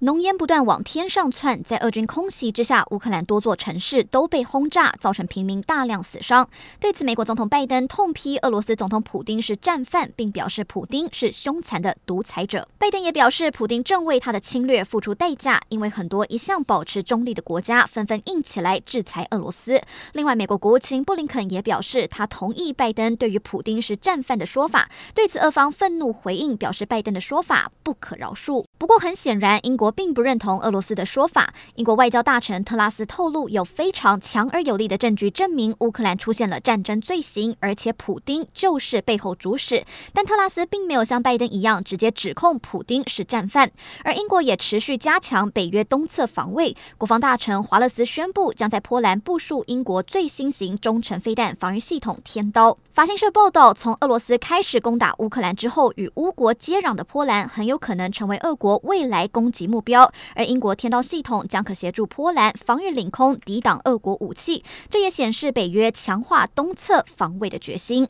浓烟不断往天上窜，在俄军空袭之下，乌克兰多座城市都被轰炸，造成平民大量死伤。对此，美国总统拜登痛批俄罗斯总统普丁是战犯，并表示普丁是凶残的独裁者。拜登也表示，普丁正为他的侵略付出代价，因为很多一向保持中立的国家纷纷硬起来制裁俄罗斯。另外，美国国务卿布林肯也表示，他同意拜登对于普丁是战犯的说法。对此，俄方愤怒回应，表示拜登的说法不可饶恕。不过，很显然，英国并不认同俄罗斯的说法。英国外交大臣特拉斯透露，有非常强而有力的证据证明乌克兰出现了战争罪行，而且普丁就是背后主使。但特拉斯并没有像拜登一样直接指控普丁是战犯。而英国也持续加强北约东侧防卫。国防大臣华勒斯宣布，将在波兰部署英国最新型中程飞弹防御系统“天刀”。法新社报道，从俄罗斯开始攻打乌克兰之后，与乌国接壤的波兰很有可能成为俄国。未来攻击目标，而英国天道系统将可协助波兰防御领空，抵挡俄国武器。这也显示北约强化东侧防卫的决心。